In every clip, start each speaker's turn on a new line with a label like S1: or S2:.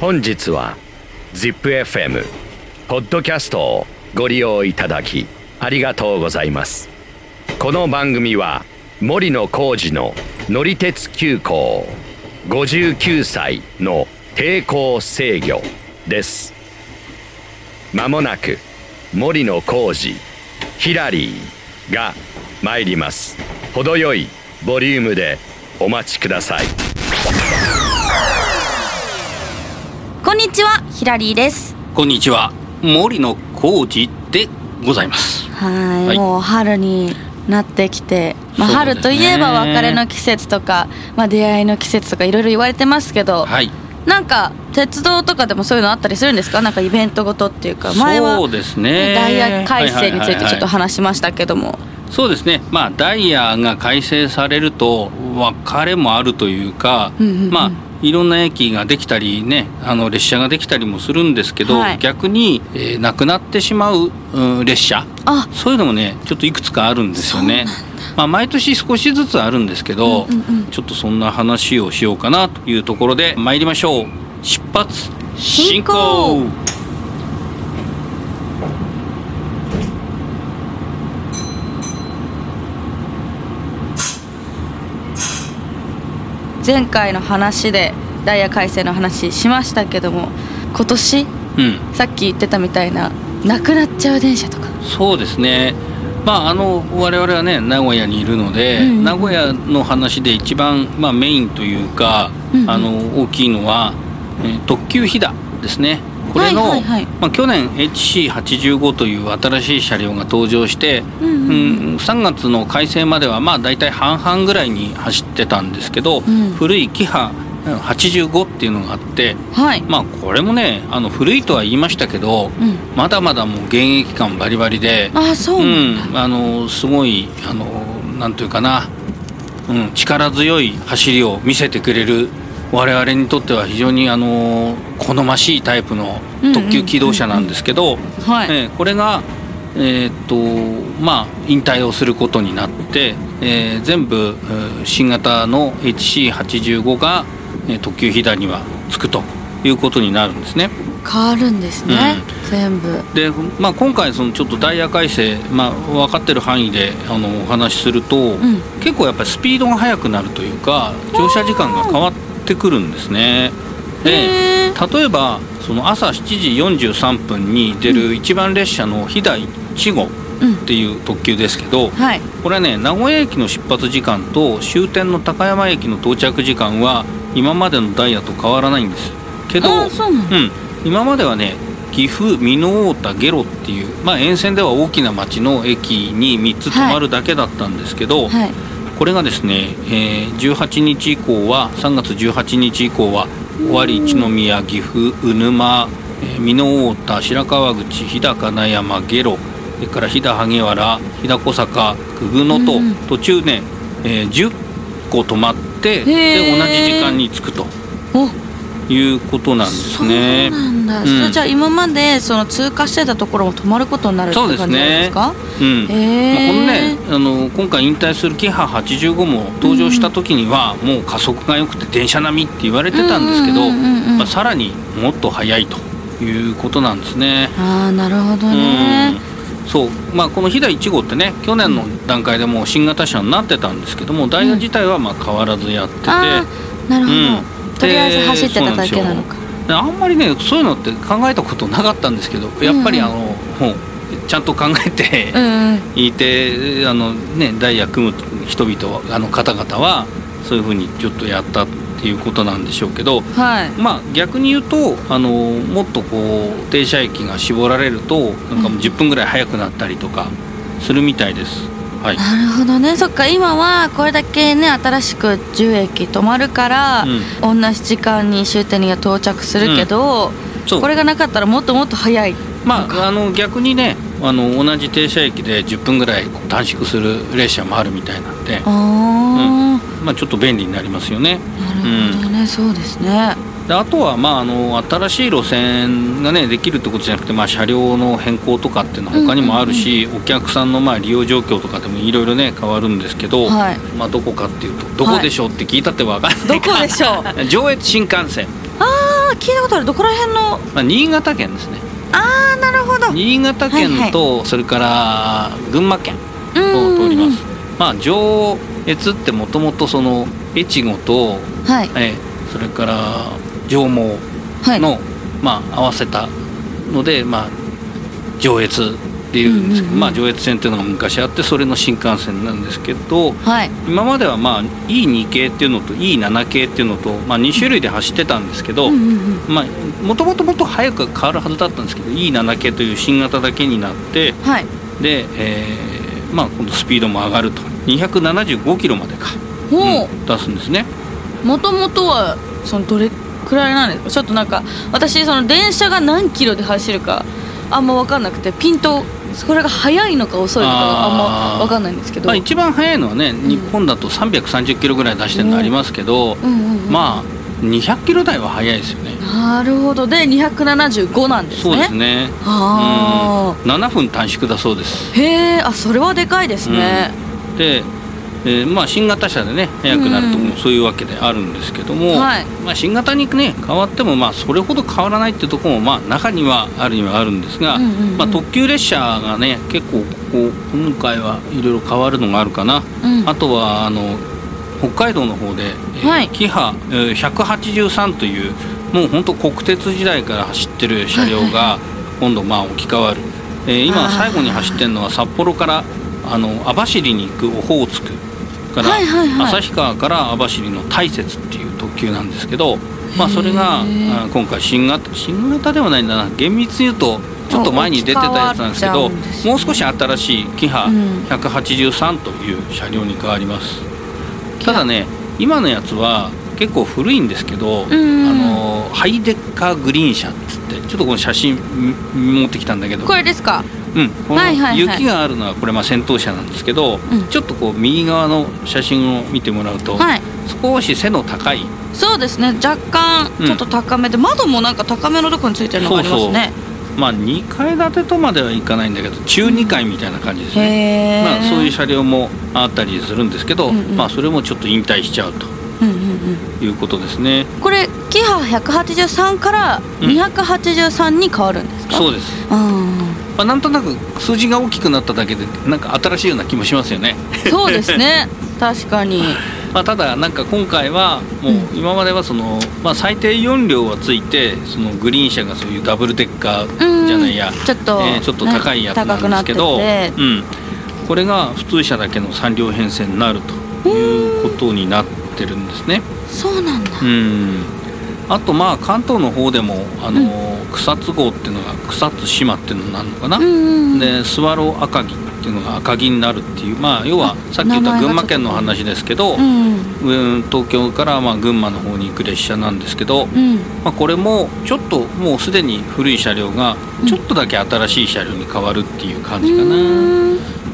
S1: 本日は ZIPFM ポッドキャストをご利用いただきありがとうございます。この番組は森野浩二の乗り鉄急行59歳の抵抗制御です。まもなく森野浩二ヒラリーが参ります。程よいボリュームでお待ちください。
S2: にちはヒラリーです。
S3: こんにちは森野浩二でございます。
S2: はい
S3: はい。
S2: もう春になってきて、まあ、春といえば別れの季節とか、まあ、出会いの季節とかいろいろ言われてますけど、
S3: はい。
S2: なんか鉄道とかでもそういうのあったりするんですか？なんかイベントごとっていうか前は
S3: そうですね。
S2: ダイヤ改正についてちょっと
S3: は
S2: 話しましたけども、
S3: い。そうですね。まあダイヤが改正されると別れもあるというか、
S2: うんうんうん。
S3: まあいろんな駅ができたりねあの列車ができたりもするんですけど、
S2: はい。
S3: 逆に、えーなくなってしまう、うん列車。
S2: あ。
S3: そういうのもねちょっといくつかあるんですよね。まあ、毎年少しずつあるんですけど、
S2: うんうんうん。
S3: ちょっとそんな話をしようかなというところで参りましょう。出発進行
S2: 前回の話でダイヤ改正の話しましたけども今年
S3: うん
S2: さっき言ってたみたいななくなっちゃう電車とか？
S3: そうですね。まああの我々はね名古屋にいるので、
S2: うんうん
S3: 名古屋の話で一番まあメインというか、
S2: うんうん
S3: あの大きいのは、えー特急ひだですね。これの、
S2: はいはいはい。
S3: まあ去年 HC85 という新しい車両が登場して、
S2: うんうん
S3: うん。3月の改正まではまあ大体半々ぐらいに走ってたんですけど、
S2: ん。
S3: 古いキハうん85っていうのがあって、
S2: はい、
S3: まあこれもねあの古いとは言いましたけど、
S2: うん、
S3: まだまだもう現役感バリバリで、
S2: あそう
S3: うん、あのすごいあのなんていうかな、うん、力強い走りを見せてくれる我々にとっては非常にあの好ましいタイプの特急機動車なんですけど、これが、えーっとまあ、引退をすることになって、えー全部えー新型の HC85 が、えー特急ひだにはつくということになるんですね。
S2: 変わるんですね、全部。
S3: で、まあ、今回そのちょっとダイヤ改正、まあ、分かってる範囲であのお話しすると、
S2: ん。
S3: 結構やっぱりスピードが速くなるというか乗車時間が変わってくるんですね。
S2: へ
S3: で例えばその朝7時43分に出る一番列車の飛騨1号
S2: うん。
S3: っていう特急ですけど、
S2: はい。
S3: これはね名古屋駅の出発時間と終点の高山駅の到着時間は今までのダイヤと変わらないんです。けど
S2: うなん
S3: 今まではね岐阜美濃太下呂っていう、まあ、沿線では大きな町の駅に3つ止まるだけだったんですけど、
S2: はい
S3: これがですね、えー18日以降は3月18日以降は尾張一宮岐阜鵜沼えー美濃太白川口日高金山下呂それから飛騨萩原飛騨小坂久久野と、途中ね、えー10個止まって
S2: へ
S3: で
S2: ー
S3: 同じ時間に着くと
S2: お。
S3: いうことなんですね。
S2: そうなんだ、
S3: うん。
S2: じゃあ今までその通過してたところも止まることになるって
S3: そうです
S2: 感じなんです
S3: ね。
S2: か。
S3: うん。
S2: へー。
S3: まあ、このねあの今回引退するキハ85も登場した時には、もう加速が良くて電車並みって言われてたんですけど、さらにもっと速いということなんですね。
S2: ああなるほどね。
S3: うん。そう。まあ、この飛騨1号ってね去年の段階でもう新型車になってたんですけどもダイヤ自体はまあ変わらずやってて、
S2: なるほど、
S3: うん。
S2: とりあえず走ってただけなのか。
S3: であんまりねそういうのって考えたことなかったんですけどやっぱりあの、もうちゃんと考えて、
S2: うんうん。
S3: いてあの、ね、ダイヤ組む人々はあの方々はそういうふうにちょっとやったっていうことなんでしょうけど、
S2: はい。
S3: まあ、逆に言うとあのもっとこう停車駅が絞られるとなんかもう10分ぐらい早くなったりとかするみたいです。はい。
S2: なるほどね。そっか。今はこれだけね新しく10駅止まるから、同じ時間に終点には到着するけど、
S3: そう。
S2: これがなかったらもっともっと早い
S3: まあ、あの逆にねあの同じ停車駅で10分ぐらい短縮する列車もあるみたいなんで、
S2: ああ、
S3: まあ、ちょっと便利になりますよね。
S2: なるほどね、そうですね。
S3: であとは、まあ、あの新しい路線が、ね、できるってことじゃなくて、まあ、車両の変更とかっていうのは他にもあるし、お客さんのまあ利用状況とかでもいろいろね変わるんですけど、
S2: はい。
S3: まあ、どこかっていうとどこでしょうって聞いたって分かんないから、
S2: どこでしょ
S3: 上越新幹線。
S2: あ聞いたことある。どこら辺の？
S3: まあ、新潟県ですね
S2: あーなるほど。
S3: 新潟県とそれから群馬県を通ります。まあ上越ってもともとその越後と、
S2: はい。
S3: えーそれから上毛
S2: はい。
S3: の、まあ合わせたのでまあ上越っていうんですけど、
S2: うんうんうん。
S3: まあ上越線っていうのが昔あってそれの新幹線なんですけど
S2: はい。
S3: 今まではまあ E2 系っていうのと E7 系っていうのと、まあ、2種類で走ってたんですけど、もともともっと早く変わるはずだったんですけど E7 系という新型だけになって
S2: はい。
S3: で、えーまあ今度スピードも上がると。275キロまでか、
S2: ほ
S3: う。ん。出すんですね。
S2: うもともとはそのどれくらいなんですか？ちょっとなんか私その電車が何キロで走るかあんま分かんなくてピンとこれが速いのか遅いのかがあんま分かんないんですけど。
S3: まあ、一番速いのはね、日本だと330キロぐらい出してるのありますけど、
S2: うんうんうん
S3: まあ200キロ台は速いですよね。
S2: なるほど。で275なんですね。
S3: そうですね。
S2: あ
S3: うん。7分短縮だそうです。
S2: あへえあそれはでかいですね、
S3: で、えーまあ新型車でね速くなるともそういうわけであるんですけども、
S2: はい。
S3: まあ新型にね変わってもまあそれほど変わらないっていうところもまあ中にはあるにはあるんですが、
S2: うんうんうん。
S3: まあ特急列車がね結構ここ今回はいろいろ変わるのがあるかな。
S2: うん。
S3: あとはあの北海道の方で、えー
S2: はい。
S3: キハ、えー183というもう本当国鉄時代から走ってる車両が今度まあ置き換わる、えー今最後に走ってるのは札幌からあの網走に行くオホーツクから、旭川から網走の大雪っていう特急なんですけど、まあ、それが今回新型新型ではないんだな。厳密に言うとちょっと前に出てたやつなんですけど
S2: ね。
S3: もう少し新しいキハ
S2: うん。
S3: 183という車両に変わります。ただね今のやつは結構古いんですけど、
S2: んうん。
S3: あのハイデッカーグリーン車っつってちょっとこの写真み持ってきたんだけど。
S2: これですか？
S3: うん、この雪があるのはこれまあ先頭車なんですけど、
S2: うん。
S3: ちょっとこう右側の写真を見てもらうと、
S2: はい。
S3: 少し背の高い。
S2: そうですね。若干
S3: うん
S2: ちょっと高めで、窓もなんか高めのとこについてるのがありますね。
S3: まあ2階建てとまではいかないんだけど中2階みたいな感じですね、まあ、そういう車両もあったりするんですけど、
S2: うんうん。
S3: まあ、それもちょっと引退しちゃうと
S2: うんうんうん。
S3: いうことですね。
S2: これキハ183から283に変わるんですか、
S3: そうです。
S2: あ
S3: まあ、なんとなく数字が大きくなっただけでなんか新しいような気もしますよね。
S2: ーそうですね。確かに。
S3: まあ、ただなんか今回はもう
S2: うん。
S3: 今まではその、まあ、最低4両はついてそのグリーン車がそういうダブルデッカーじゃないや、
S2: うんちょっと、
S3: えーちょっと高いやつなんですけど、うん、これが普通車だけの3両編成になるということになってるんですね。
S2: そうなんだ。
S3: うんあとまあ関東の方でもあの、草津号っていうのが草津島っていうのになるのかな、
S2: うんうん
S3: でスワロー赤城っていうのが赤城になるっていうまあ要はさっき言った群馬県の話ですけど、
S2: うん
S3: うん。東京からまあ群馬の方に行く列車なんですけど、
S2: うん。
S3: まあ、これもちょっともうすでに古い車両がちょっとだけ新しい車両に変わるっていう感じかな。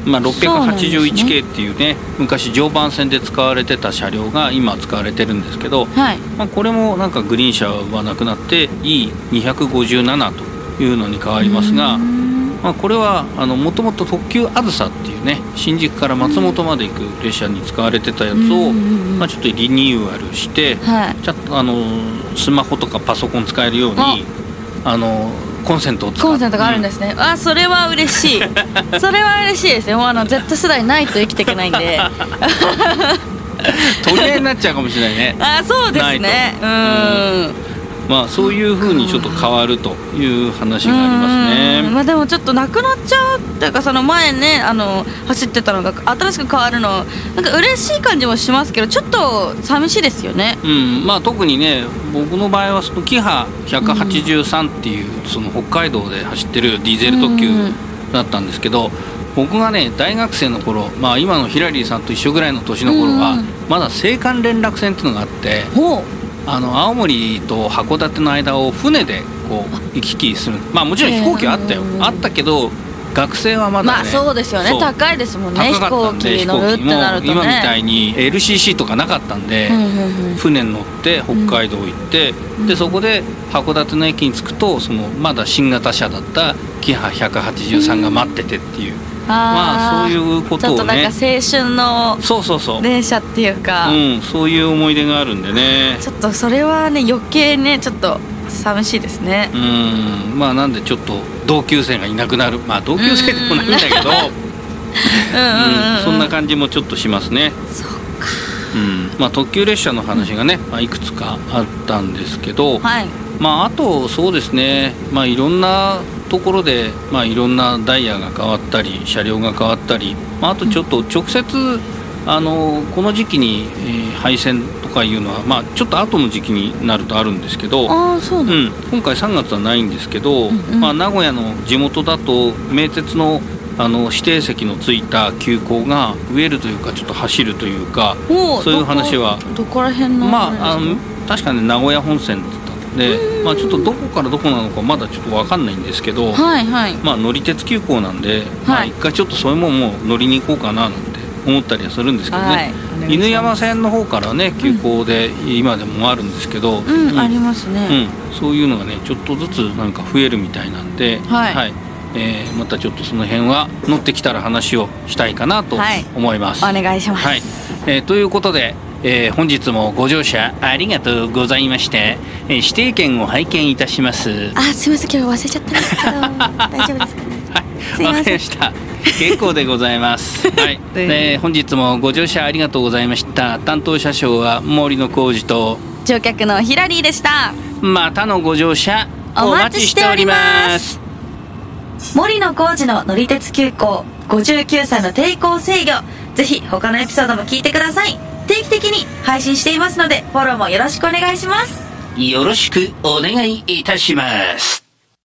S2: うん
S3: まあ、
S2: そうなんですね。
S3: 681系っていうね昔常磐線で使われてた車両が今使われてるんですけど、
S2: はい。
S3: まあ、これもなんかグリーン車はなくなって E257 というのに変わりますが、
S2: うん。
S3: まあ、これはもともと特急あずさっていうね新宿から松本まで行く列車に使われてたやつを、まあ、ちょっとリニューアルして、
S2: はい。
S3: ちょっとあのスマホとかパソコン使えるようにあのコンセントを使って
S2: コンセントがあるんですね、あそれは嬉しい。それは嬉しいですよもうあの Z 世代ないと生きていけないんで。
S3: 取り合いになっちゃうかもしれないね。
S2: あそうですね。うん
S3: まあそういうふうにちょっと変わるという話がありますね。
S2: うん。まあでもちょっとなくなっちゃうっていうかその前ねあの走ってたのが新しく変わるのなんか嬉しい感じもしますけどちょっと寂しいですよね。
S3: うん、まあ特にね僕の場合はそのキハ183っていうその北海道で走ってるディーゼル特急
S2: うん。
S3: だったんですけど僕がね大学生の頃まあ今のヒラリーさんと一緒ぐらいの年の頃は
S2: うん。
S3: まだ青函連絡船っていうのがあって
S2: ほ
S3: あの青森と函館の間を船でこう行き来する。まあもちろん飛行機はあったよ。あったけど学生はまだね。
S2: まあそうですよね。高いですもんね。飛行機乗るってなるとね
S3: 今みたいに LCC とかなかったんで、
S2: うんうんうん。
S3: 船に乗って北海道行って、
S2: うん。
S3: でそこで函館の駅に着くとそのまだ新型車だったキハ183が待っててっていう、まあそういうことを
S2: ちょっとなんか
S3: ね
S2: 青春の
S3: そうそうそう、
S2: 電車っていうか、
S3: うん、そういう思い出があるんでね。
S2: ちょっとそれはね余計ねちょっと寂しいですね。
S3: うん。まあなんでちょっと同級生がいなくなる。まあ同級生でもないんだけど、そんな感じもちょっとしますね。
S2: そう
S3: うん、まあ特急列車の話がね、まあいくつかあったんですけど、
S2: はい。
S3: まああとそうですね、まあいろんなところでまあいろんなダイヤが変わったり車両が変わったり、まああとちょっと直接あのこの時期に、えー廃線とかいうのはまあちょっと後の時期になるとあるんですけど。
S2: ああそうなの、
S3: うん、今回3月はないんですけど、
S2: うんうん
S3: まあ、名古屋の地元だと名鉄のあの指定席のついた急行が増えるというかちょっと走るというかそういう話は。
S2: どこら辺の
S3: まああの確かに名古屋本線で、まあ、ちょっとどこからどこなのかまだちょっと分かんないんですけど、
S2: かはいはい。
S3: まあ、乗り鉄急行なんで、まあ、
S2: はい。
S3: 一回ちょっとそういうもんも乗りに行こうかななんて思ったりはするんですけどね、
S2: はい。
S3: 犬山線の方からね急行で今でもあるんですけど、
S2: うん、
S3: うん。
S2: ありますね、
S3: うん、そういうのがねちょっとずつなんか増えるみたいなんで、
S2: はい。
S3: えーまたちょっとその辺は乗ってきたら話をしたいかなと
S2: はい。
S3: 思います。
S2: お願いします、
S3: はい。えーということで、えー本日もご乗車ありがとうございまして、えー指定券を拝見いたします。
S2: あすみません今日忘れちゃったんですけど大丈夫ですか すい
S3: わか
S2: ません
S3: りました。結構でございます。はい。えー本日もご乗車ありがとうございました。担当車掌は森野浩二と
S2: 乗客のヒラリーでした
S3: またのご乗車
S2: お待ちしております森野浩二の乗り鉄急行59歳の抵抗制御ぜひ他のエピソードも聞いてください定期的に配信していますのでフォローもよろしくお願いします
S3: よろしくお願いいたします。